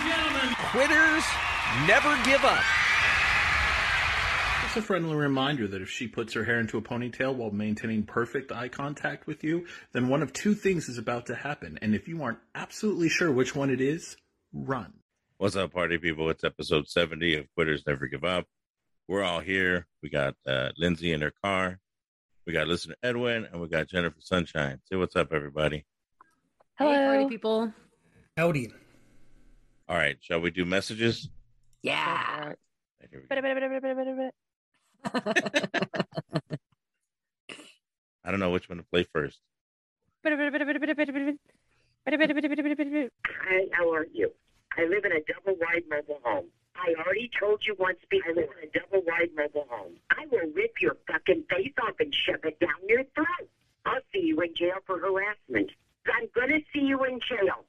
and gentlemen. Quitters never give up. Just a friendly reminder that if she puts her hair into a ponytail while maintaining perfect eye contact with you, then one of two things is about to happen. And if you aren't absolutely sure which one it is, run. What's up, party people? It's episode 70 of Quitters Never Give Up. We're all here. We got uh, Lindsay in her car. We got listener Edwin, and we got Jennifer Sunshine. Say what's up, everybody. Hello. Hey, party people. Howdy. All right, shall we do messages? Yeah. Here. I don't know which one to play first. Hi, how are you? I live in a double wide mobile home. I already told you once before, I live in a double wide mobile home. I will rip your fucking face off and shove it down your throat. I'll see you in jail for harassment. I'm gonna see you in jail.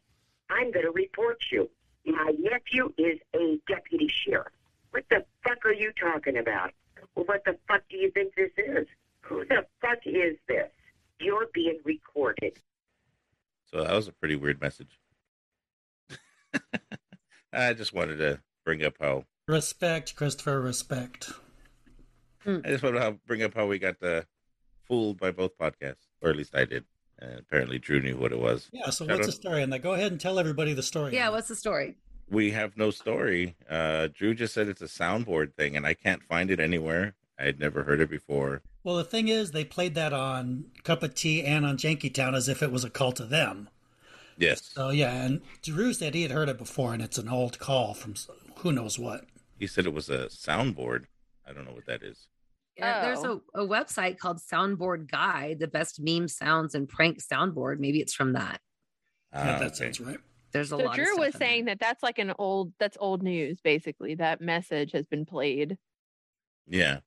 I'm gonna report you. My nephew is a deputy sheriff. What the fuck are you talking about? Well, what the fuck do you think this is? Who the fuck is this? You're being recorded. So that was a pretty weird message. I just wanted to bring up how Respect, Christopher, respect. I just wanted to bring up how we got uh, fooled by both podcasts, or at least I did. And apparently, Drew knew what it was. Yeah, so I what's the story And like, Go ahead and tell everybody the story. Yeah, what's the story? we have no story. Uh, Drew just said it's a soundboard thing, and I can't find it anywhere. I had never heard it before. Well, the thing is, they played that on Cup of Tea and on Jankytown as if it was a call to them. Yes, So, yeah, and Drew said he had heard it before, and it's an old call from who knows what. he said it was a soundboard. I don't know what that is. Yeah, There's Oh. a, a website called Soundboard Guide, the best meme sounds and prank soundboard. Maybe it's from that. Yeah, Ah, that sounds right. There's a So lot. of Drew stuff was in there. saying that that's like an old, that's old news, basically. That message has been played. Yeah,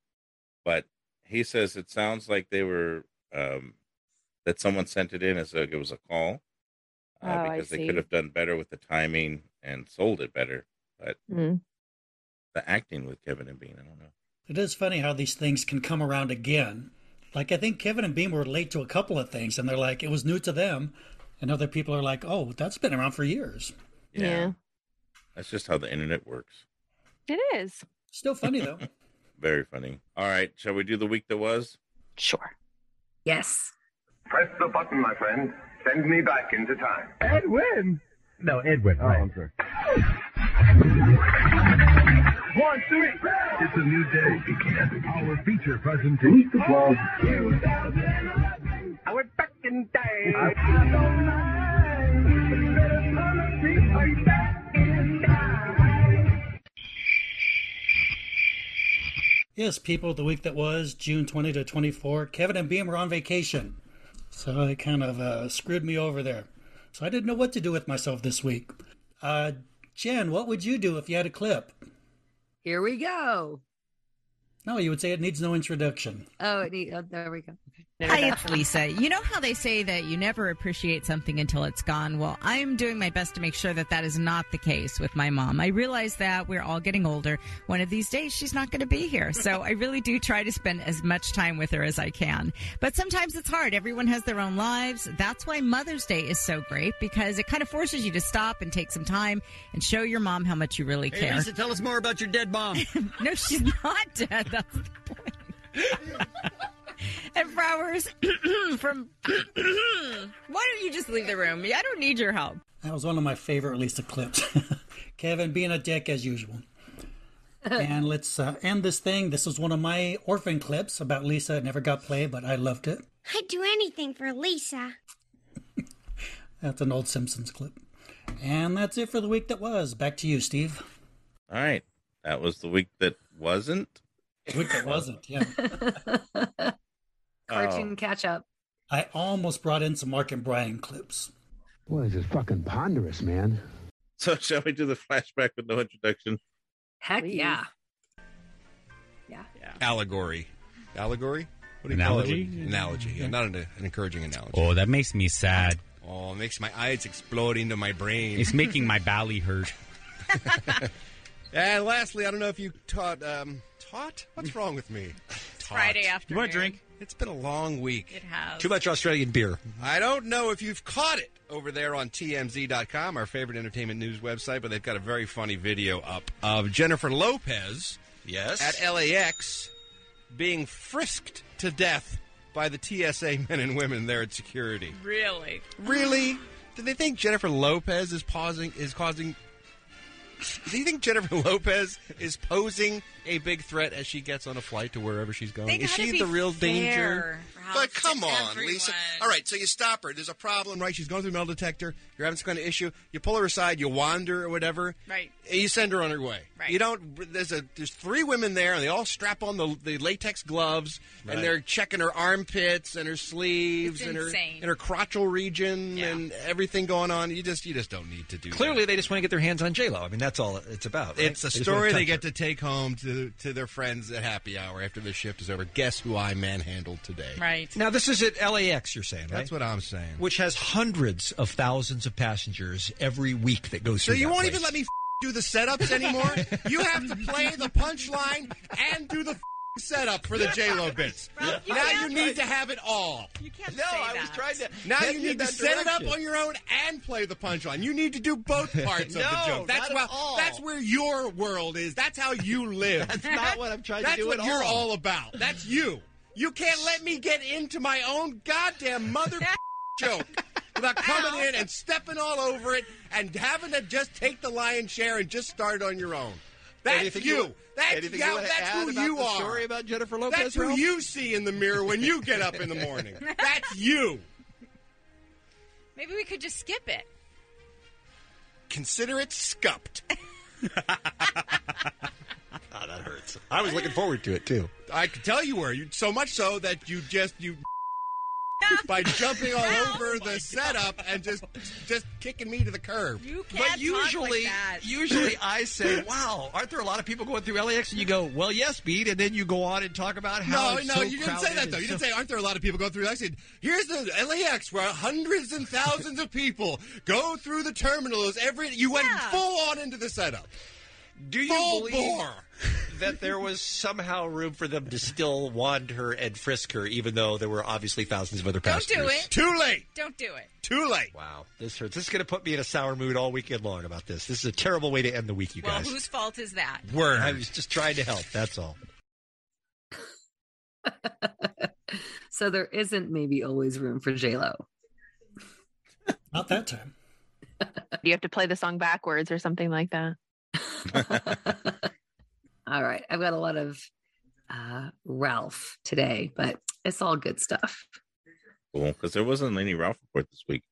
but he says it sounds like they were um, that someone sent it in as a, it was a call uh, Oh, I because they see. could have done better with the timing and sold it better. But Hmm. the acting with Kevin and Bean, I don't know. It is funny how these things can come around again. Like, I think Kevin and Bean were late to a couple of things, and they're like, it was new to them. And other people are like, oh, that's been around for years. Yeah. that's just how the internet works. It is. Still funny, though. Very funny. All right, shall we do the week that was? Sure. Yes. Press the button, my friend. Send me back into time. Edwin? No, Edwin. Oh, I'm sorry. One, three. It's a new day. Our feature presentation. Our back in time. Yes, people, the week that was June 20 to 24, Kevin and Bean were on vacation. So they kind of uh, screwed me over there. So I didn't know what to do with myself this week. Uh, Jen, what would you do if you had a clip? Here we go. No, you would say it needs no introduction. Oh, it need, oh there we go. Okay. Hi, it's Lisa. You know how they say that you never appreciate something until it's gone? Well, I'm doing my best to make sure that that is not the case with my mom. I realize that we're all getting older. One of these days, she's not going to be here. So I really do try to spend as much time with her as I can. But sometimes it's hard. Everyone has their own lives. That's why Mother's Day is so great because it kind of forces you to stop and take some time and show your mom how much you really Hey, care. Lisa, tell us more about your dead mom. No, she's not dead. That's the point. and flowers from. Why don't you just leave the room? I don't need your help. That was one of my favorite Lisa clips. Kevin being a dick as usual. and let's uh, end this thing. This was one of my orphan clips about Lisa. It never got played, but I loved it. I'd do anything for Lisa. That's an old Simpsons clip. And that's it for the week that was. Back to you, Steve. All right, that was the week that wasn't. Week that wasn't, yeah. Cartoon Oh. catch up. I almost brought in some Mark and Brian clips. Boy, this is fucking ponderous, man. So shall we do the flashback with no introduction? Heck Please. Yeah. Yeah. allegory. Allegory? What do you Analogy? call it? Analogy. Yeah, not an, an encouraging analogy. Oh, that makes me sad. Oh, it makes my eyes explode into my brain. It's making my belly hurt. and lastly, I don't know if you taught. Um, taught? What's wrong with me? Taught. Friday afternoon. You want a drink? It's been a long week. It has. Too much Australian beer. I don't know if you've caught it over there on TMZ.com, our favorite entertainment news website, but they've got a very funny video up of Jennifer Lopez Yes. at LAX being frisked to death by the TSA men and women there at security. Really? Really? Do they think Jennifer Lopez is pausing is causing do you think Jennifer Lopez is posing a big threat as she gets on a flight to wherever she's going? They is gotta she be the real fair, danger? Ralph, But to come on, everyone. Lisa. All right, so you stop her. There's a problem, right? She's going through a metal detector. You're having some kind of issue. You pull her aside. You wander or whatever. Right. And you send her on her way. Right. You don't. There's a. There's three women there, and they all strap on the, the latex gloves, Right. and they're checking her armpits and her sleeves It's and her insane. and her crotchal region and everything going on. You just you just don't need to do. that. Clearly, they just want to get their hands on J Lo. I mean, that's all it's about. right? It's a They story wanna they touch get to take home to to their friends at happy hour after the shift is over. Guess who I manhandled today? Right. Her. Now, this is at LAX. You're saying, right? That's what I'm saying. Which has hundreds of thousands of passengers every week that goes So through. So you that won't place. even let me f- do the setups anymore? you have to play the punchline and do the f- setup for the J Lo bits. Ralph, you now you need to have it all. You can't No, say I was trying to. Now you you need to that set it up on your own and play the punchline. You need to do both parts of the No, joke. That's not at where all. that's where your world is. That's how you live. That's not what I'm trying That's to do That's what at you're all. all about. That's you. You can't let me get into my own goddamn mother joke without coming in and stepping all over it and having to just take the lion's share and just start on your own. That's Anything you. you- That's, anything yeah, you that's who you are. story about Jennifer Lopez, That's who Ralph? you see in the mirror when you get up in the morning. That's you. Maybe we could just skip it. Consider it scupped. Oh, that hurts. I was looking forward to it too. I can tell you were. You so much so that you just you by jumping all over the setup and just just kicking me to the curb. You But can't usually, talk like that. usually I say, "Wow, aren't there a lot of people going through LAX?" And you go, "Well, yes, Pete," and then you go on and talk about how No, it's no, so you didn't say that though. and You didn't so- say, "Aren't there a lot of people going through?" LAX? I said, "Here's the LAX where hundreds and thousands of people go through the terminals every." You went Yeah. full on into the setup. Do you Full believe bore. that there was somehow room for them to still wand her and frisk her, even though there were obviously thousands of other Don't passengers? do it. Too late. Don't do it. Too late. Wow, this hurts. This is going to put me in a sour mood all weekend long about this. This is a terrible way to end the week, you guys. Well, guys. whose fault is that? Word. I was just trying to help. That's all. So there isn't maybe always room for J Lo. Not that time. You have to play the song backwards or something like that. All right, I've got a lot of uh, Ralph today, but it's all good stuff. Cool, because there wasn't any Ralph report this week.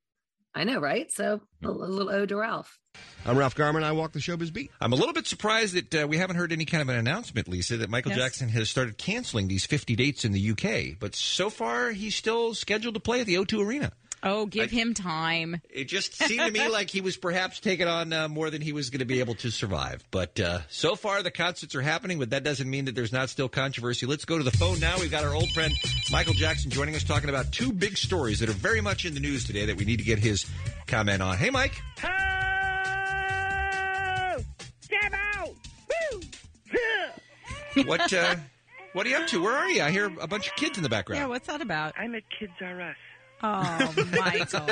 I know, right? So a, a little ode to Ralph. I'm Ralph Garman. I walk the showbiz beat. I'm a little bit surprised that uh, we haven't heard any kind of an announcement, Lisa, that Michael Yes. Jackson has started canceling these 50 dates in the UK. But so far, he's still scheduled to play at the O2 Arena. Oh, give him time. It just seemed to me like he was perhaps taking on uh, more than he was going to be able to survive. But uh, so far, the concerts are happening, but that doesn't mean that there's not still controversy. Let's go to the phone now. We've got our old friend Michael Jackson joining us, talking about two big stories that are very much in the news today that we need to get his comment on. Hey, Mike. What uh, what are you up to? Where are you? I hear a bunch of kids in the background. Yeah, what's that about? I'm at Kids R Us. Oh, Michael.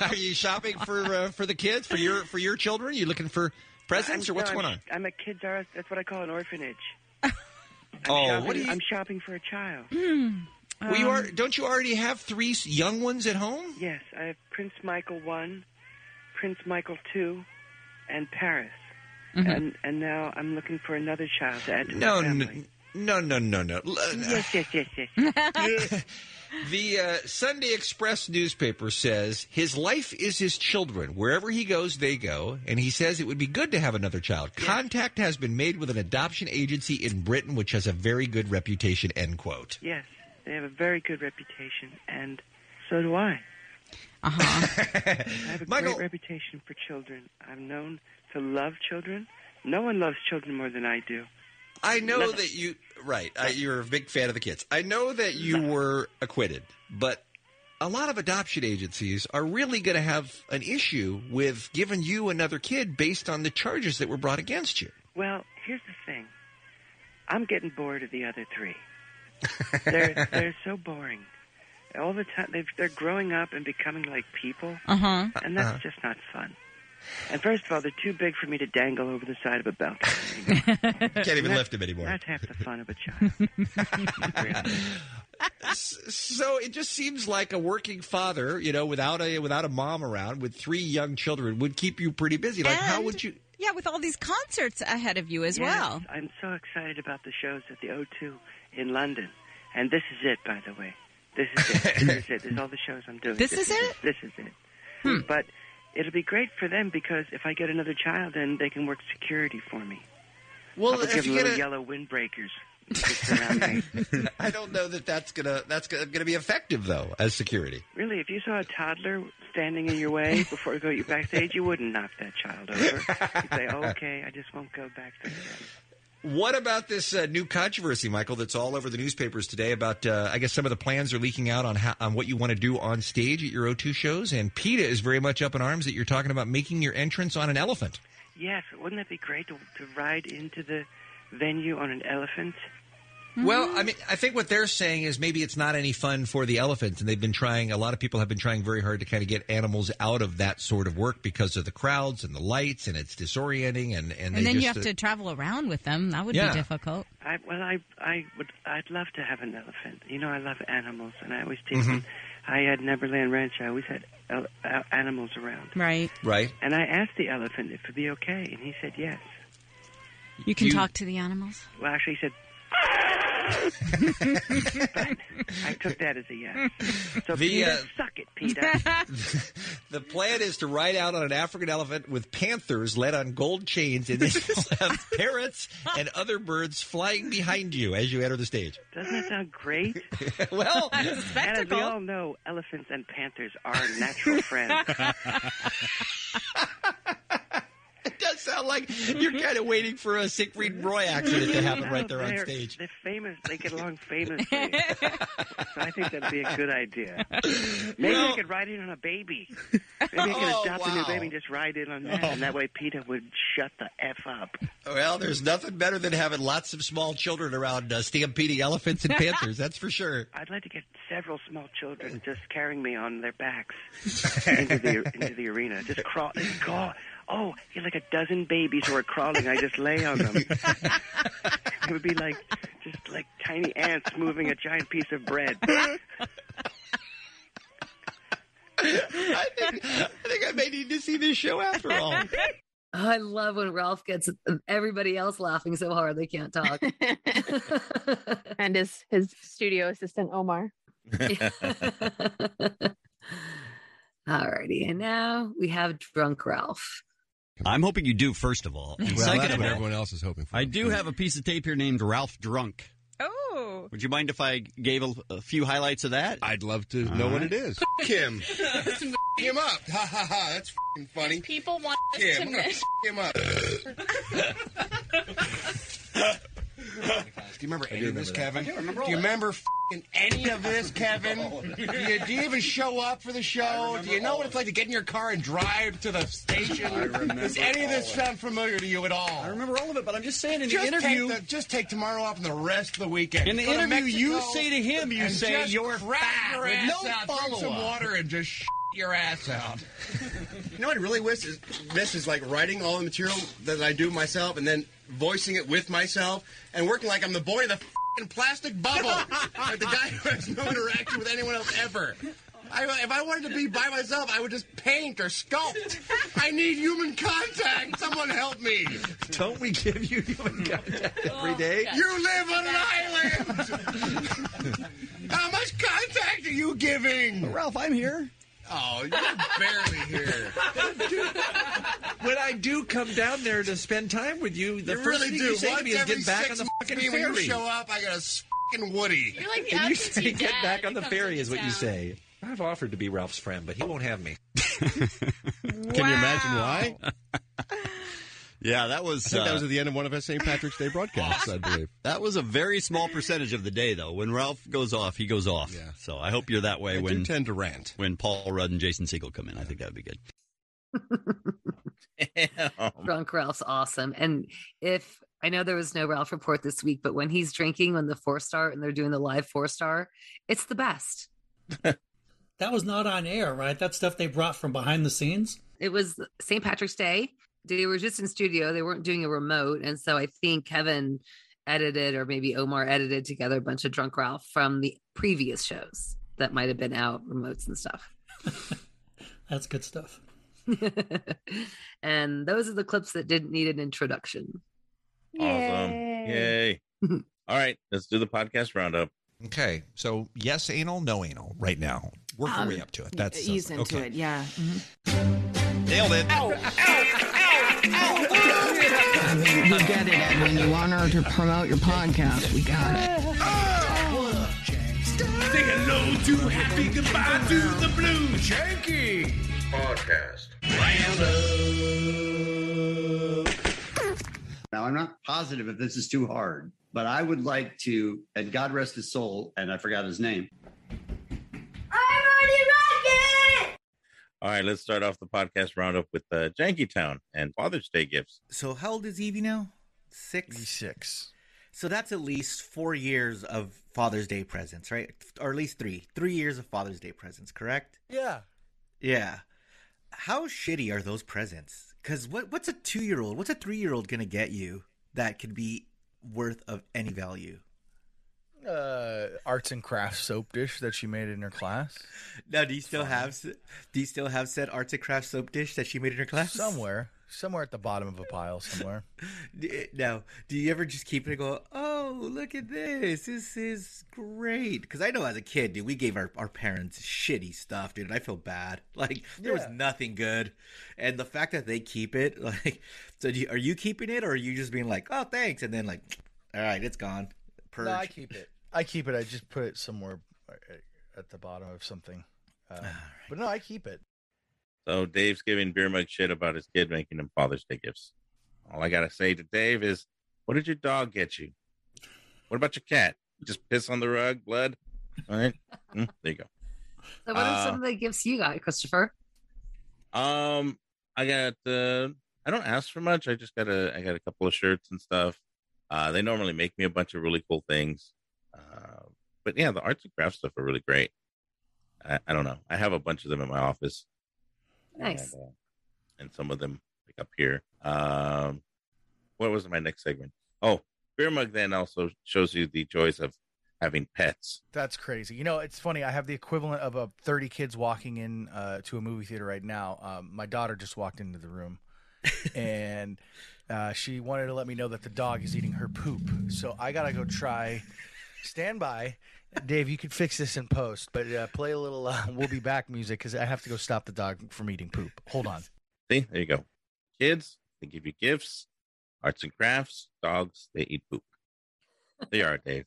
are you shopping for uh, for the kids for your for your children? you looking for presents I'm- or what's no, going I'm, on? I'm a Kids R Us. That's what I call an orphanage. Oh, shopping, what do you? I'm shopping for a child. well, you are. Don't you already have three young ones at home? Yes, I have Prince Michael one, Prince Michael two, and Paris. Mm-hmm. And and now I'm looking for another child to add to No, my family. no, no, no, no. L- Yes, yes, yes, yes. The uh, Sunday Express newspaper says his life is his children. Wherever he goes, they go. And he says it would be good to have another child. Contact has been made with an adoption agency in Britain, which has a very good reputation. End quote. yes, they have a very good reputation, and so do I. Uh-huh. I have a Michael- great reputation for children. I'm known to love children. No one loves children more than I do. I know that you right. I, you're a big fan of the kids. I know that you were acquitted, but a lot of adoption agencies are really going to have an issue with giving you another kid based on the charges that were brought against you. Well, here's the thing. I'm getting bored of the other three. They're they're so boring. All the time they've, they're growing up and becoming like people, Uh-huh. and that's Uh-huh. just not fun. And first of all, they're too big for me to dangle over the side of a balcony. Can't even lift him anymore. That's half the fun of a child. So it just seems like a working father, you know, without a without a mom around with three young children would keep you pretty busy. Like, how would you? Yeah, with all these concerts ahead of you as Yes, well. I'm so excited about the shows at the O2 in London. And this is it, by the way. This is it. This is it. This is all the shows I'm doing. This is it? This is it. Hmm. But it'll be great for them because if I get another child, then they can work security for me. Well, I'll if give you them get little a- yellow windbreakers to surround me. I don't know that that's gonna that's gonna, gonna be effective though as security. Really, if you saw a toddler standing in your way before you go you backstage, you wouldn't knock that child over. You'd say, "Okay, I just won't go back backstage." What about this uh, new controversy, Michael? That's all over the newspapers today. About uh, I guess some of the plans are leaking out on how, on what you want to do on stage at your O2 shows, and PETA is very much up in arms that you're talking about making your entrance on an elephant. Yes, wouldn't that be great to, to ride into the venue on an elephant? Well, I mean, I think what they're saying is maybe it's not any fun for the elephants, and they've been trying. A lot of people have been trying very hard to kind of get animals out of that sort of work because of the crowds and the lights, and it's disorienting. And and, And they then you have uh, to travel around with them. That would Yeah. be difficult. I, well, I, I would, I'd love to have an elephant. You know, I love animals, and I always take Mhm. them. I had Neverland Ranch. I always had el- uh, animals around. Right. Right. And I asked the elephant if it'd be okay, and he said yes. You can You- talk to the animals. Well, actually, he said. But I took that as a yes. So The, Peter, uh, suck it, Peter. The plan is to ride out on an African elephant with panthers led on gold chains, and then you'll have parrots and other birds flying behind you as you enter the stage. Doesn't that sound great? well, and as we all know, elephants and panthers are natural friends. Does sound like you're kind of waiting for a Siegfried Roy accident to happen right there on stage. They're famous. They get along famously. so I think that'd be a good idea. Maybe Well- I could ride in on a baby. Maybe I could Oh, adopt a new baby and just ride in on that, Oh. and that way Peter would shut the f up. Well, there's nothing better than having lots of small children around uh, stampeding elephants and panthers. That's for sure. I'd like to get several small children just carrying me on their backs into the into the arena. Just crawl. Go. Oh, you're like a dozen babies who are crawling. I just lay on them. it would be like just like tiny ants moving a giant piece of bread. I think, I think I may need to see this show after all. Oh, I love when Ralph gets everybody else laughing so hard they can't talk. and his his studio assistant Omar. Alrighty, and now we have drunk Ralph. I'm hoping you do, first of all. And Well, second that's of what all, everyone else is hoping for. I do have a piece of tape here named Ralph Drunk. Oh. Would you mind if I gave a, a few highlights of that? I'd love to know what it is. Kim. him up. Ha ha ha. That's fing funny. People want us Kim, to I'm gonna miss. f- him up. Do you remember any of this, Kevin? I do remember Do you all that. remember any of this, Kevin? do, you, do you even show up for the show? Do you know what it's like to get in your car and drive to the station? Does any of this sound familiar to you at all? I remember all of it, but I'm just saying in just the interview. Take the, just take tomorrow off and the rest of the weekend. In the Go to interview, you say to him, you and say, just "You're fat," your with ass no out, drink some follow-up. water and just shit your ass out. you know what I really wish is miss is like writing all the material that I do myself and then voicing it with myself and working like I'm the boy in the fing plastic bubble, like the guy who has no interaction with anyone else ever. I, if I wanted to be by myself, I would just paint or sculpt. I need human contact. Someone help me. Don't we give you human contact every oh, day? You live on an island. How much contact are you giving? Ralph, I'm here. Oh, you're barely here. when I do come down there to spend time with you, the you first really thing do. you say to me is every get back six on the months, fucking me, When you ferry. show up, I got a fucking Woody. You're like the and you absentee say get back on the ferry is what you say. I've offered to be Ralph's friend, but he won't have me. Can you imagine why? Yeah, that was. I think that uh, was at the end of one of our St. Patrick's Day broadcasts, I believe. That was a very small percentage of the day, though. When Ralph goes off, he goes off. Yeah. So I hope you're that way I do when tend to rant. when Paul Rudd and Jason Segel come in. I think that would be good. Drunk Ralph's awesome. And if I know there was no Ralph report this week, but when he's drinking when the four star and they're doing the live four star, it's the best. That was not on air, right? That stuff they brought from behind the scenes. It was St. Patrick's Day. They were just in studio. They weren't doing a remote. And so I think Kevin edited or maybe Omar edited together a bunch of drunk Ralph from the previous shows that might have been out remotes and stuff. That's good stuff. and those are the clips that didn't need an introduction. Awesome. Yay. All right, let's do the podcast roundup. Okay, so yes, anal, no anal, right now. Work your Um, way up to it. That's ease into okay. it. Yeah. Mhm. Nailed it. We get it, Edwin. You want her to promote your podcast. We got it. Say hello to happy, goodbye to the blue. Janky Podcast. Now, I'm not positive if this is too hard, but I would like to, and God rest his soul, and I forgot his name. All right, let's start off the podcast roundup with uh, Janky Town and Father's Day gifts. So how old is Evie now? Six. Six. So that's at least four years of Father's Day presents, right? Or at least three. Three years of Father's Day presents, correct? Yeah. Yeah. How shitty are those presents? Because what what's a two year old? What's a three year old gonna get you that could be worth of any value? Uh, arts and crafts soap dish that she made in her class. Now, do you still have do you still have said arts and crafts soap dish that she made in her class? Somewhere, somewhere at the bottom of a pile, somewhere. Now, do you ever just keep it and go, "Oh, look at this! This is great"? Because I know as a kid, dude, we gave our, our parents shitty stuff, dude. And I feel bad. Like there was nothing good, and the fact that they keep it, like, so do you, are you keeping it, or are you just being like, "Oh, thanks," and then like, "All right, it's gone." Purge. No, I keep it. I keep it. I just put it somewhere uh, at the bottom of something. Um, But no, I keep it. So Dave's giving beer mug shit about his kid making him Father's Day gifts. All I gotta say to Dave is, what did your dog get you? What about your cat? Just piss on the rug, blood. All right, Mm, there you go. So, what are Uh, some of the gifts you got, Christopher? Um, I got. Uh, I don't ask for much. I just got a. I got a couple of shirts and stuff. Uh, they normally make me a bunch of really cool things. Uh, but yeah, the arts and crafts stuff are really great. I, I don't know. I have a bunch of them in my office. Nice. And, uh, and some of them like up here. Um, what was my next segment? Oh, beer mug then also shows you the joys of having pets. That's crazy. You know, it's funny. I have the equivalent of a 30 kids walking in uh, to a movie theater right now. Um, my daughter just walked into the room, and uh, she wanted to let me know that the dog is eating her poop. So I gotta go try. Stand by, Dave. You could fix this in post, but uh, play a little. Uh, we'll be back music because I have to go stop the dog from eating poop. Hold on. See, there you go. Kids, they give you gifts, arts and crafts. Dogs, they eat poop. They are, Dave.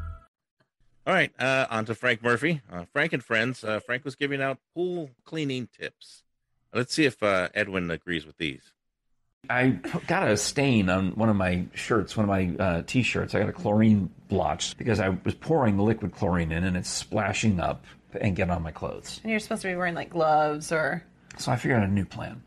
All right, uh, on to Frank Murphy. Uh, Frank and friends. Uh, Frank was giving out pool cleaning tips. Let's see if uh, Edwin agrees with these. I got a stain on one of my shirts, one of my uh, t-shirts. I got a chlorine blotch because I was pouring the liquid chlorine in, and it's splashing up and getting on my clothes. And you're supposed to be wearing like gloves or. So I figured out a new plan.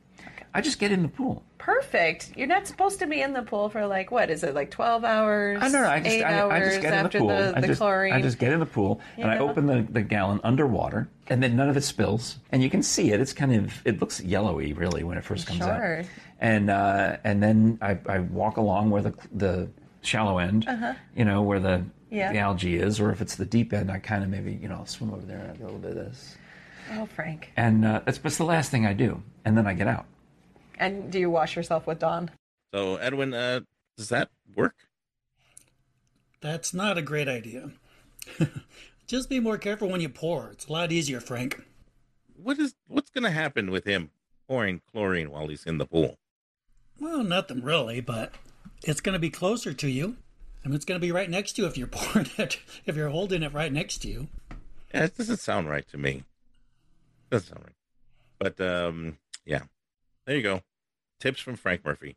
I just get in the pool. Perfect. You're not supposed to be in the pool for like what is it like 12 hours? I don't know. I just eight I, hours I just get in the pool. the, I just chlorine. I just get in the pool and I open the, the gallon underwater, and then none of it spills, and you can see it. It's kind of it looks yellowy really when it first comes Sure. out, and uh, and then I, I walk along where the the shallow end, Uh-huh. you know, where the Yeah. the algae is, or if it's the deep end, I kind of maybe you know I'll swim over there and do a little bit of this, Oh, Frank. and uh, that's that's the last thing I do, and then I get out. And do you wash yourself with Dawn? So, Edwin, uh, does that work? That's not a great idea. Just be more careful when you pour. It's a lot easier, Frank. What is what's going to happen with him pouring chlorine while he's in the pool? Well, nothing really, but it's going to be closer to you. I mean, it's going to be right next to you if you're pouring it, if you're holding it right next to you. Yeah, it doesn't sound right to me. It Doesn't sound right. But um, yeah, there you go. Tips from Frank Murphy.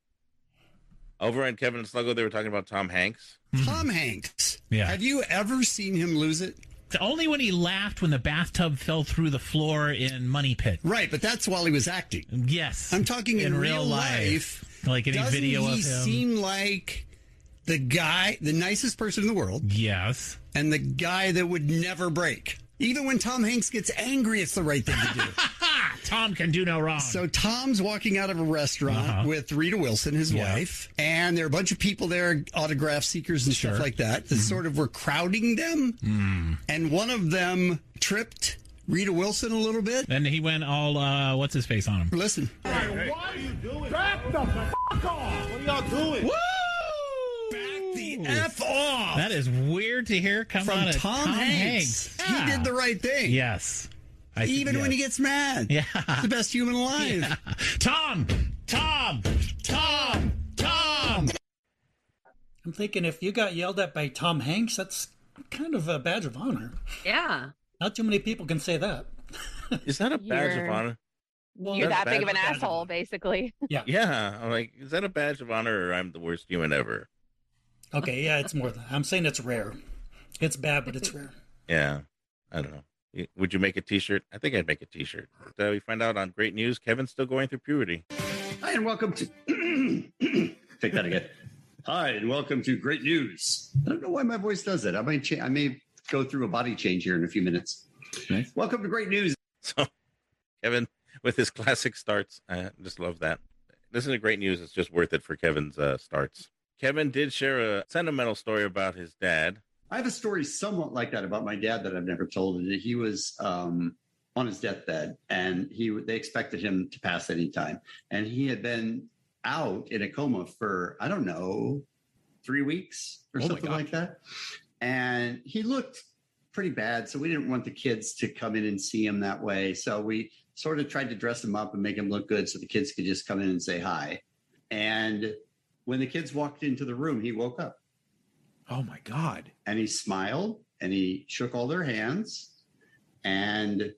Over on Kevin and Sluggo, they were talking about Tom Hanks. Mm-hmm. Tom Hanks. Yeah. Have you ever seen him lose it? Only when he laughed when the bathtub fell through the floor in Money Pit. Right, but that's while he was acting. Yes. I'm talking in, In real, real life. life. Like any doesn't video he of him. seem like the guy, the nicest person in the world? Yes. And the guy that would never break. Even when Tom Hanks gets angry, it's the right thing to do. Tom can do no wrong. So Tom's walking out of a restaurant Uh-huh. with Rita Wilson, his Yeah. wife, and there are a bunch of people there, autograph seekers and stuff like that, that sort of were crowding them. Mm. And one of them tripped Rita Wilson a little bit. Then he went all, uh, what's his face on him? Listen. What are you doing? Back the fuck off! What are y'all doing? Woo! Back the F off! That is weird to hear come From out of Tom, Tom, Hanks. Hanks. He did the right thing. Yes. I think- Even when he gets mad. Yeah. He's the best human alive. Yeah. Tom! Tom! Tom! Tom! I'm thinking if you got yelled at by Tom Hanks, that's kind of a badge of honor. Yeah. Not too many people can say that. Is that a badge of You're- honor? You're that big of an asshole, basically. Yeah. Yeah, I'm like, is that a badge of honor or I'm the worst human ever? Okay, yeah, it's more than I'm saying it's rare. It's bad, but it's rare. Yeah, I don't know. Y- Would you make a T-shirt? I think I'd make a T-shirt. But, uh, we find out on great news. Kevin's still going through puberty. Hi, and welcome to. Take that again. Hi, and welcome to Great News. I don't know why my voice does that. I might, cha- I may go through a body change here in a few minutes. Welcome to Great News. So, Kevin with his classic starts, I just love that. This is a great news. It's just worth it for Kevin's uh, starts. Kevin did share a sentimental story about his dad. I have a story somewhat like that about my dad that I've never told. And he was um, on his deathbed, and he they expected him to pass any time, and he had been out in a coma for I don't know three weeks or Oh something like that, and he looked pretty bad. So we didn't want the kids to come in and see him that way. So we sort of tried to dress him up and make him look good, so the kids could just come in and say hi. And when the kids walked into the room, he woke up. Oh my God. And he smiled and he shook all their hands and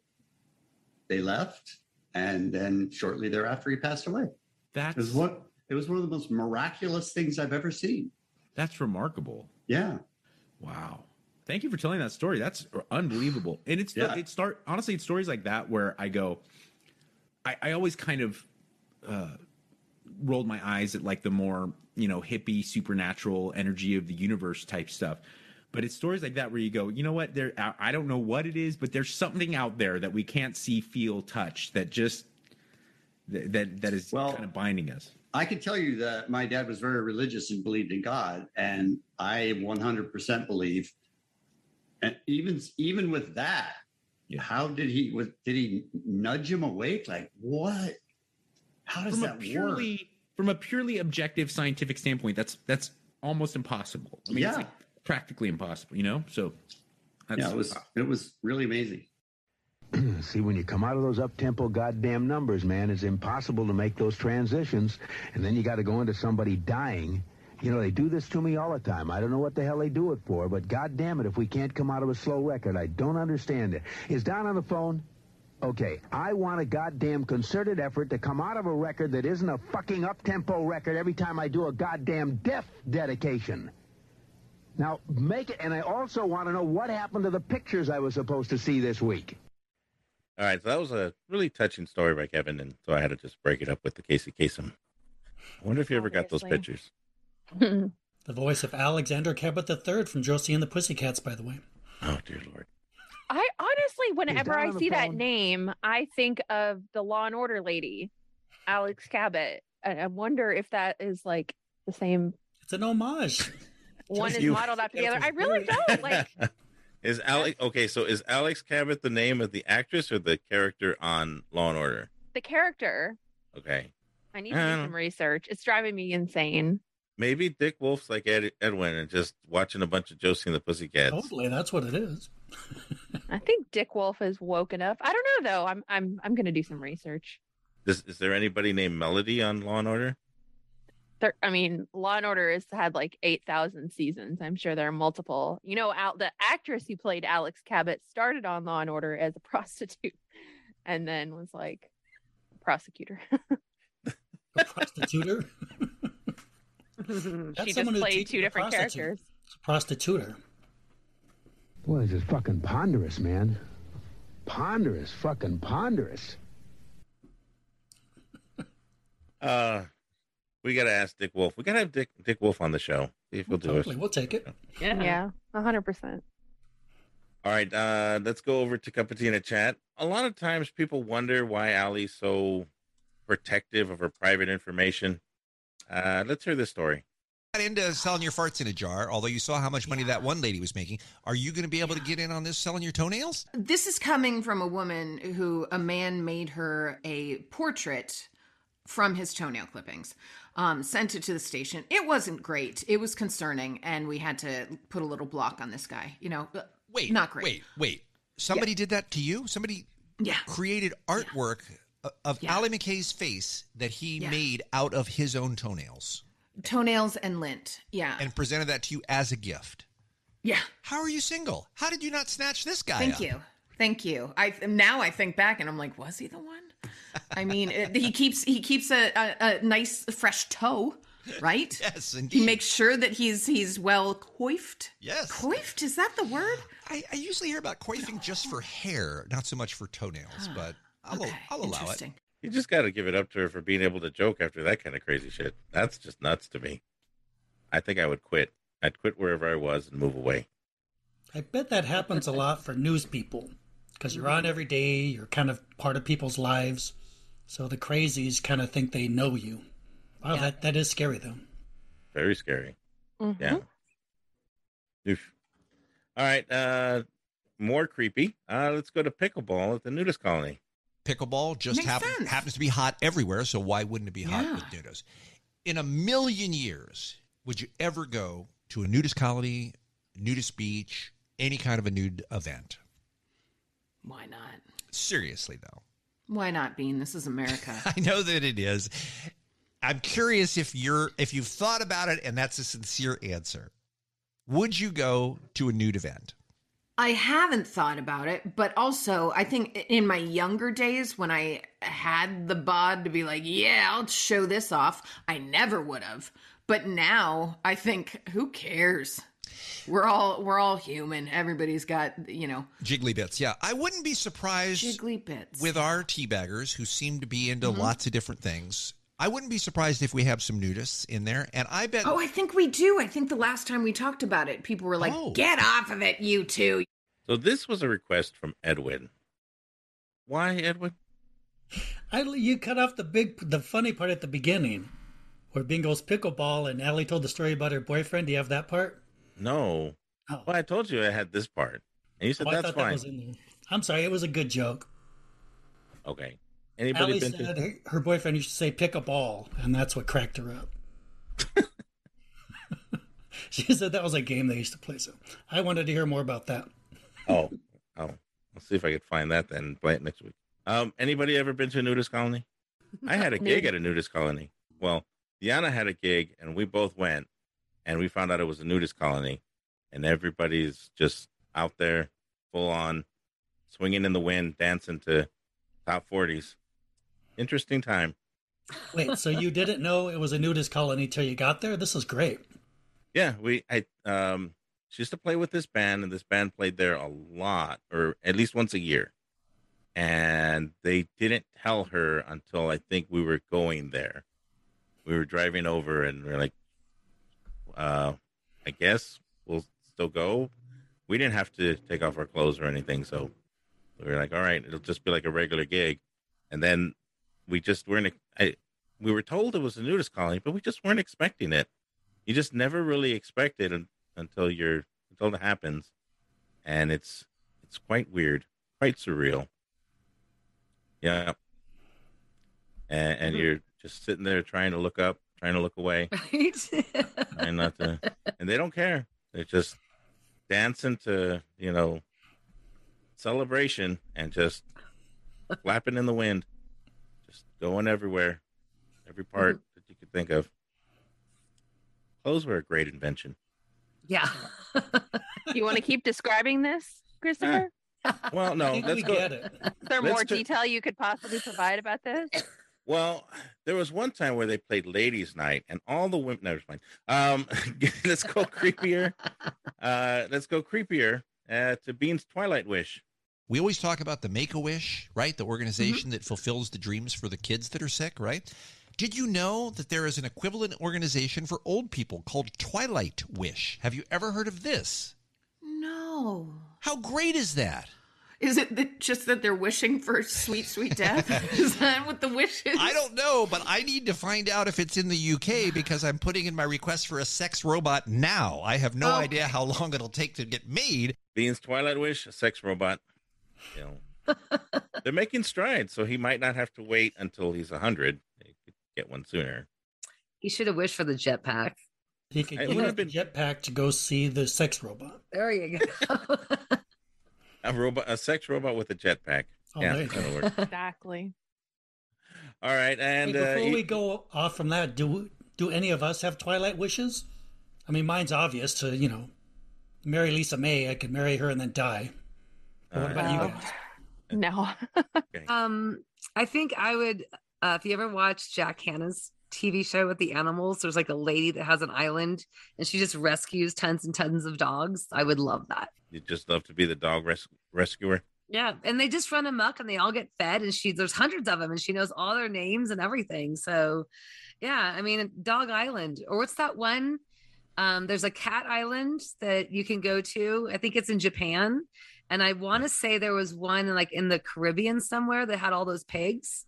they left. And then shortly thereafter, he passed away. That's was what it was one of the most miraculous things I've ever seen. That's remarkable. Yeah. Wow. Thank you for telling that story. That's unbelievable. And it's Yeah. it start honestly, it's stories like that where I go, I, I always kind of uh, rolled my eyes at like the more you know hippie supernatural energy of the universe type stuff. But it's stories like that where you go, you know what? There, I don't know what it is, but there's something out there that we can't see, feel, touch that just that that, is kind of binding us. I can tell you that my dad was very religious and believed in God, and I 100% believe. And even even with that, how did he was did he nudge him awake? Like what? How does from that purely work? From a purely objective scientific standpoint that's that's almost impossible i mean it's Yeah. like practically impossible you know so that's, Yeah, it was it was really amazing. See, when you come out of those up-tempo goddamn numbers, man, it's impossible to make those transitions. And then you got to go into somebody dying. You know, they do this to me all the time. I don't know what the hell they do it for, but goddamn it, if we can't come out of a slow record, I don't understand it. Is Don on the phone? Okay, I want a goddamn concerted effort to come out of a record that isn't a fucking up-tempo record every time I do a goddamn death dedication. Now, make it, and I also want to know what happened to the pictures I was supposed to see this week. All right, so that was a really touching story by Kevin, and so I had to just break it up with the Casey Kasem. I wonder if you ever got those pictures. The voice of Alexander Cabot III from Josie and the Pussycats, by the way. Oh dear lord! I honestly, whenever I see that name, I think of the Law and Order lady, Alex Cabot. And I wonder if that is like the same. It's an homage. One is You- modeled after the other. I really don't like. Is Alex okay? So is Alex Cabot the name of the actress or the character on Law and Order? the character. Okay, I need to I do uh, some research. It's driving me insane. maybe Dick Wolf's like Ed, Edwin and just watching a bunch of Josie and the Pussycats. Totally, that's what it is. I think Dick Wolf is woken up. I don't know though. I'm I'm I'm gonna do some research. Is, is there anybody named Melody on Law and Order? There, I mean, Law and Order has had like eight thousand seasons. I'm sure there are multiple. You know, out the actress who played Alex Cabot started on Law and Order as a prostitute, and then was like a prosecutor. A prostituter? she just someone who played teaches two a different prostitute. characters. Prostituter. Boy, this is fucking ponderous, man. Ponderous, fucking ponderous. Uh, we got to ask Dick Wolf. We got to have Dick Dick Wolf on the show. See if he'll do Totally, it. we'll take it. Yeah, a hundred percent. All right, uh, let's go over to Cup of Tea in a chat. A lot of times people wonder why Allie's so protective of her private information. Uh, let's hear this story. Got into selling your farts in a jar, although you saw how much money that one lady was making. Are you going to be able to get in on this selling your toenails? This is coming from a woman who a man made her a portrait from his toenail clippings. Um, sent it to the station. It wasn't great. It was concerning, and we had to put a little block on this guy. You know, uh, Wait, not great. Wait, wait. Somebody did that to you? Somebody Yeah. created artwork of Yeah. Allie MacKay's face that he Yeah. made out of his own toenails Toenails and lint. Yeah, and presented that to you as a gift. yeah. How are you single? How did you not snatch this guy Thank up? you. Thank you. I now I think back and I'm like, was he the one? I mean, it, he keeps he keeps a, a, a nice fresh toe, right? Yes, indeed. He makes sure that he's he's well coiffed. Yes. Coiffed is that the word? I, I usually hear about coiffing just for hair, not so much for toenails, but I'll, I'll allow it. You just got to give it up to her for being able to joke after that kind of crazy shit. That's just nuts to me. I think I would quit. I'd quit wherever I was and move away. I bet that happens a lot for news people because you're on every day, you're kind of part of people's lives. So the crazies kind of think they know you. Wow, that, that is scary though. Very scary. Mm-hmm. Yeah. Oof. All right. Uh, more creepy. Uh, let's go to pickleball at the nudist colony. Pickleball just happen, happens to be hot everywhere, so why wouldn't it be hot Yeah. with nudos? In a million years, would you ever go to a nudist colony, nudist beach, any kind of a nude event? Why not? Seriously, though. Why not, Bean? This is America. I know that it is. I'm curious if you're if you've thought about it and that's a sincere answer. Would you go to a nude event? I haven't thought about it, but also I think in my younger days when I had the bod to be like, yeah, I'll show this off, I never would have. But now I think, who cares? We're all we're all human. Everybody's got you know Jiggly bits, yeah. I wouldn't be surprised jiggly bits. with our teabaggers who seem to be into Mhm. lots of different things. I wouldn't be surprised if we have some nudists in there, and I bet. Oh, I think we do. I think the last time we talked about it, people were like, Oh. "Get off of it, you two. So this was a request from Edwin. Why, Edwin? I, you cut off the big, the funny part at the beginning, where Bingo's pickleball and Allie told the story about her boyfriend. Do you have that part? No. Oh. Well, I told you I had this part, and you said Oh, that's fine. that was in there. I'm sorry, it was a good joke. Okay. Anybody Allie been said to? her, her boyfriend used to say "pick a ball," and that's what cracked her up. she said that was a game they used to play. So I wanted to hear more about that. Oh, oh. I'll see if I could find that then. Play it next week. Um, anybody ever been to a nudist colony? I had a gig at a nudist colony. Well, Diana had a gig, and we both went, and we found out it was a nudist colony, and everybody's just out there, full on, swinging in the wind, dancing to top forties. Interesting time. Wait, so you didn't know it was a nudist colony till you got there? This is great. Yeah, we I um she used to play with this band and this band played there a lot or at least once a year. And they didn't tell her until I think we were going there. We were driving over and we are like uh I guess we'll still go. We didn't have to take off our clothes or anything, so we were like, all right, it'll just be like a regular gig. And then we just weren't I, we were told it was a nudist colony, but we just weren't expecting it you just never really expect it un- until you're until it happens. And it's it's quite weird quite surreal. Yeah. And, and hmm. you're just sitting there trying to look up trying to look away. Right? trying not to and they don't care. They're just dancing to you know celebration and just flapping in the wind. Just going everywhere. Every part mm-hmm. that you could think of. Clothes were a great invention. Yeah. you want to keep describing this, Christopher? Well, no, think let's we go. get it. Is there Let's more do- detail you could possibly provide about this? Well, there was one time where they played Ladies' Night, and all the women. Never mind. Um, let's go creepier. Uh, let's go creepier uh, to Bean's Twilight Wish. We always talk about the Make a Wish, right? The Mm-hmm. organization that fulfills the dreams for the kids that are sick, right? Did you know that there is an equivalent organization for old people called Twilight Wish? Have you ever heard of this? No. How great is that? Is it just that they're wishing for sweet, sweet death? is that what the wish is? I don't know, but I need to find out if it's in the UK because I'm putting in my request for a sex robot now. I have no okay. idea how long it'll take to get made. Bean's Twilight Wish, a sex robot. You know, they're making strides, so he might not have to wait until he's 100 get one sooner. He should have wished for the jetpack. He could It use would've jetpack to go see the sex robot. There you go. A robot, a sex robot with a jetpack. Oh, yeah, there that'll work. Exactly. All right, and Hey, uh, before he- we go off from that, do do any of us have Twilight wishes? I mean, mine's obvious to you know, marry Lisa May. I could marry her and then die. But what about you Uh, guys? No. Um, I think I would. Uh, if you ever watch Jack Hanna's TV show with the animals, there's like a lady that has an island and she just rescues tons and tons of dogs. I would love that. you'd just love to be the dog res- rescuer. Yeah, and they just run amok and they all get fed, and she there's hundreds of them, and she knows all their names and everything. So, yeah, I mean, Dog Island, or what's that one? Um, there's a cat island that you can go to. I think it's in Japan, and I want to say there was one like in the Caribbean somewhere that had all those pigs.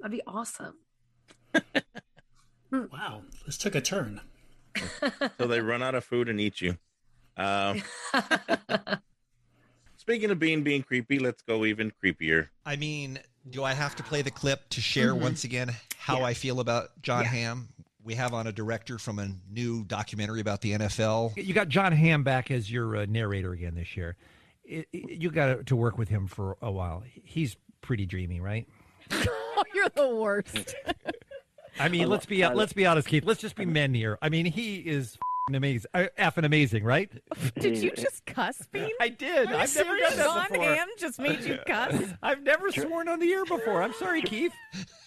That'd be awesome. Wow, this took a turn. so they run out of food and eat you. Um, speaking of being being creepy, let's go even creepier. I mean, do I have to play the clip to share Mhm. once again how Yeah. I feel about Jon Yeah. Hamm? We have on a director from a new documentary about the NFL. You got Jon Hamm back as your uh, narrator again this year. It, it- you got to work with him for a while. He's pretty dreamy, right? Oh, you're the worst. I mean, I let's be I let's be honest, Keith. Let's just be men here. I mean, he is f***ing amazing, uh, effing amazing, right? Did you just cuss, Bean? I did. Are I've never serious? done that Jon before. Hamm just made you cuss. I've never sworn on the air before. I'm sorry, Keith.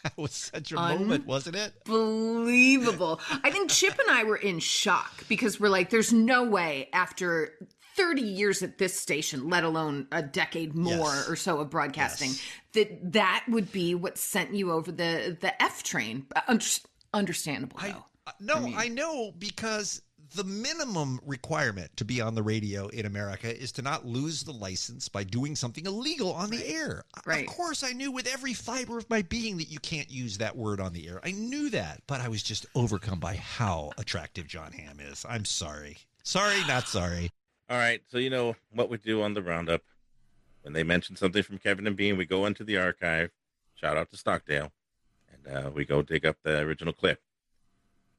that was such a moment, wasn't it? Unbelievable. I think Chip and I were in shock because we're like, there's no way after 30 years at this station, let alone a decade more Yes. or so of broadcasting, that that would be what sent you over the, the F train. Under- understandable, though. Uh, No, I, know because the minimum requirement to be on the radio in America is to not lose the license by doing something illegal on the air. Right. Of course, I knew with every fiber of my being that you can't use that word on the air. I knew that, but I was just overcome by how attractive Jon Hamm is. I'm sorry. Sorry, not sorry. All right, so you know what we do on the roundup. When they mention something from Kevin and Bean, we go into the archive. Shout out to Stockdale, and uh, we go dig up the original clip.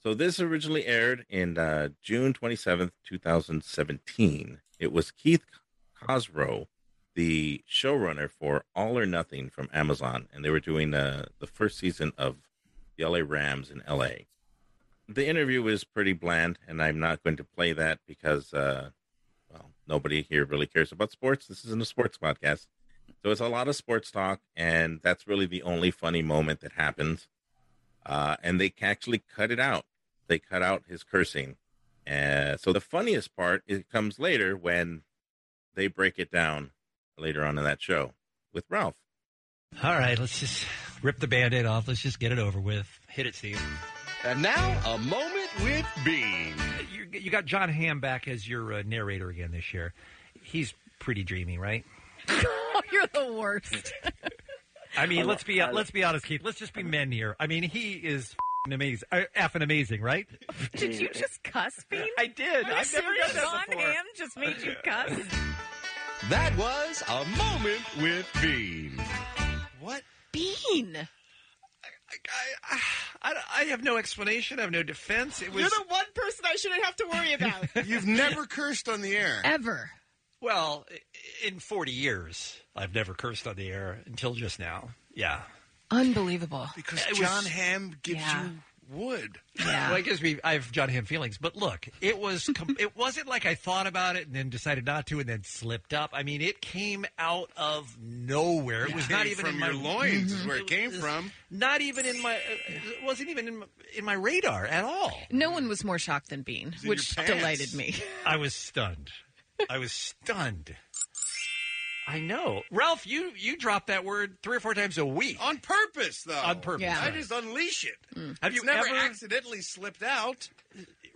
So this originally aired in uh, June twenty seventh, two thousand seventeen. It was Keith Cossrow, the showrunner for All or Nothing from Amazon, and they were doing uh, the first season of the LA Rams in LA. The interview was pretty bland, and I'm not going to play that because uh, nobody here really cares about sports. This isn't a sports podcast. So it's a lot of sports talk, and that's really the only funny moment that happens. Uh, and they actually cut it out. They cut out his cursing. Uh, so the funniest part it comes later when they break it down later on in that show with Ralph. All right, let's just rip the band aid off. Let's just get it over with. Hit it, Steve. And now, a moment with Bean. You, you got Jon Hamm back as your uh, narrator again this year. He's pretty dreamy, right? Oh, you're the worst. I mean, I let's be I let's be honest, Keith. Let's just be men here. I mean, he is f***ing amazing, uh, effing amazing, right? Did you just cuss, Bean? I did. Are you I've never serious? that Jon before. Hamm just made you cuss. That was a moment with Bean. What? Bean. I, I have no explanation. I have no defense. It was. You're the one person I shouldn't have to worry about. You've never cursed on the air. Ever. Well, in 40 years, I've never cursed on the air until just now. Yeah. Unbelievable. Because It was- Jon Hamm gives Yeah. you would. Well, it gives me I have Jon Hamm feelings, but look, it was com- it wasn't like I thought about it and then decided not to and then slipped up. I mean, it came out of nowhere. It was not Came even from in my your loins is Mhm. where it came was from. Not even in my. It wasn't even in my, in my radar at all. No one was more shocked than Bean, in which your pants. delighted me. I was stunned. I was stunned. I know, Ralph. You you drop that word three or four times a week on purpose, though. On purpose. I right. just unleash it. Mm. Have It's you never ever- accidentally slipped out?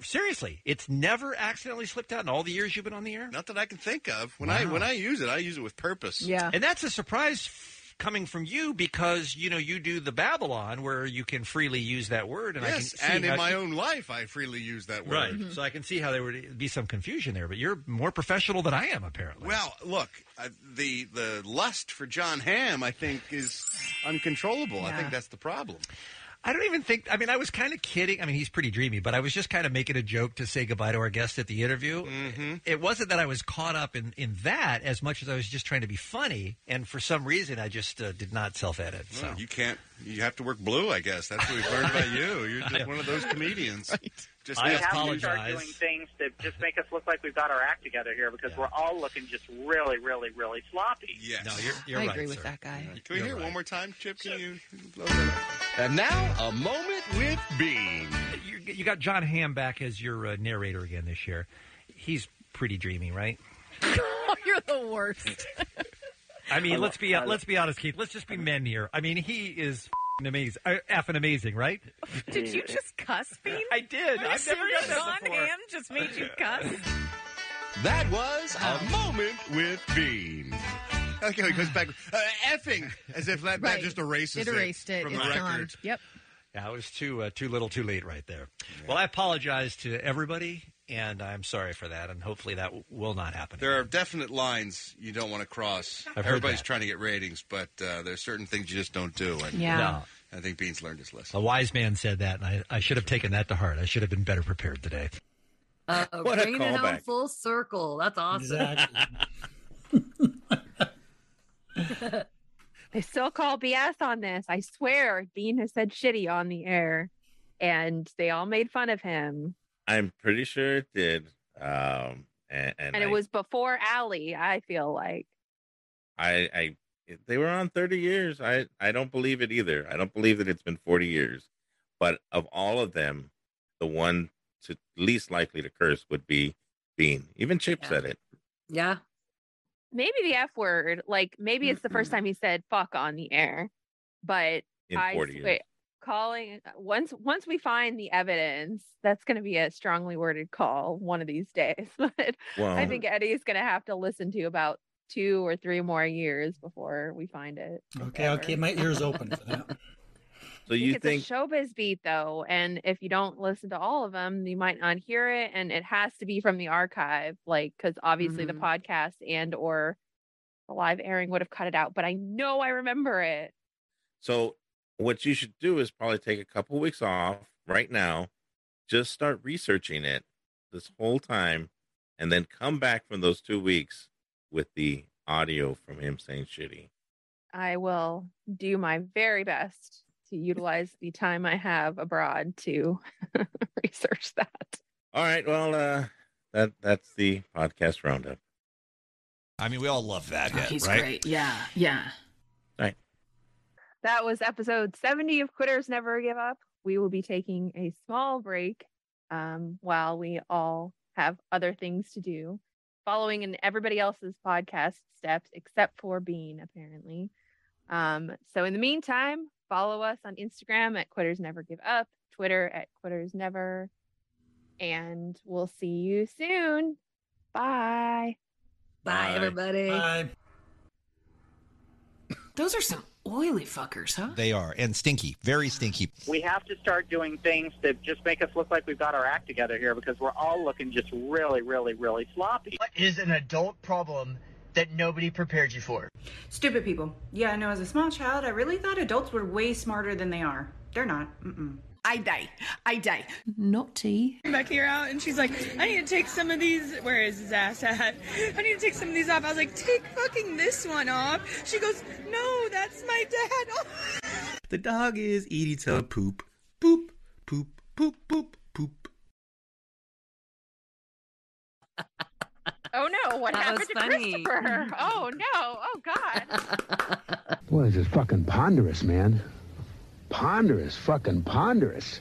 Seriously, it's never accidentally slipped out in all the years you've been on the air. Not that I can think of. When I when I use it, I use it with purpose. Yeah. and that's a surprise f- coming from you because you know you do the Babble-On where you can freely use that word, and I can yes, see and in how- my own life, I freely use that word. Right. So I can see how there would be some confusion there, but you're more professional than I am, apparently. Well, look, uh, the the lust for Jon Hamm, I think, is uncontrollable. I Yeah. think that's the problem. I don't even think. I mean, I was kind of kidding. I mean, he's pretty dreamy, but I was just kind of making a joke to say goodbye to our guest at the interview. Mm-hmm. It wasn't that I was caught up in, in that as much as I was just trying to be funny, and for some reason, I just uh, did not self edit. So Well, you can't. You have to work blue, I guess. That's what we've learned about you. You're just one of those comedians. Just I we have to start doing things to just make us look like we've got our act together here because we're all looking just really, really, really sloppy. Yes. No, you're, you're I right. agree with sir. that guy. Can we You're hear it right. one more time, Chip? Can you? And now, a moment with Bean. You, you got Jon Hamm back as your uh, narrator again this year. He's pretty dreamy, right? You're the worst. I mean, I let's love- be I let's be honest, Keith. Let's just be men here. I mean, he is f***ing amazing, uh, effing amazing, right? Did you just cuss, Bean? I did. Are you I've never serious? done that Jon before. Hamm just made you cuss. That was a moment with Bean. Okay, it goes back. Uh, effing, as if that, that Right. just erases It erased it. from It's the gone. record. Yep. Yeah, it was too uh, too little, too late, right there. Well, I apologize to everybody, and I'm sorry for that, and hopefully that w- will not happen. There are definite lines you don't want to cross. I've heard Everybody's that. trying to get ratings, but uh, there's certain things you just don't do. And Yeah. No. I think Bean's learned his lesson. A wise man said that, and I, I should have taken that to heart. I should have been better prepared today. Uh, What a bringing it home callback. full circle. That's awesome. They still call BS on this. I swear, Bean has said shitty on the air, and they all made fun of him. I'm pretty sure it did. Um, and, and, And, I, it was before Allie. I feel like I, I, they were on 30 years. I, I don't believe it either. I don't believe that it's been 40 years. But of all of them, the one to least likely to curse would be Bean. Even Chip said it. Yeah. maybe the F word. Like maybe it's the first time he said "fuck" on the air, but In I 40 years. Swear, calling uh, once once we find the evidence, that's going to be a strongly worded call one of these days. But I Well- think Eddie's going to have to listen to about two or three more years before we find it. Okay, I'll keep my ears open for that. So you it's think a showbiz beat though, and if you don't listen to all of them, you might not hear it, and it has to be from the archive, like because obviously the mm-hmm. podcast and or the live airing would have cut it out. But I know I remember it. So what you should do is probably take a couple weeks off right now, just start researching it this whole time, and then come back from those two weeks with the audio from him saying shitty. I will do my very best to utilize the time I have abroad to research that. All right, well, uh, that that's the podcast roundup. I mean, we all love that Oh, hit, he's right? great. Yeah, yeah. That was episode 70 of Quitters Never Give Up. We will be taking a small break um, while we all have other things to do, following in everybody else's podcast steps, except for Bean, apparently. Um, so, in the meantime, follow us on Instagram at Quitters Never Give Up, Twitter at Quitters Never, and we'll see you soon. Bye. Bye, everybody. Bye. Those are some oily fuckers, huh? They are. And stinky. Very stinky. We have to start doing things that just make us look like we've got our act together here because we're all looking just really, really, really sloppy. What is an adult problem that nobody prepared you for? Stupid people. Yeah, I know. As a small child, I really thought adults were way smarter than they are. They're not. Mm-mm. I die. I die. Naughty. back here out and she's like, I need to take some of these. Where is his ass at? I need to take some of these off. I was like, take fucking this one off. She goes, no, that's my dad. The dog is eating some poop. Boop, poop, poop, poop, poop. Oh no, what That happened to funny. Christopher? Oh no, oh god. Boy, this is fucking ponderous, man. Ponderous, fucking ponderous.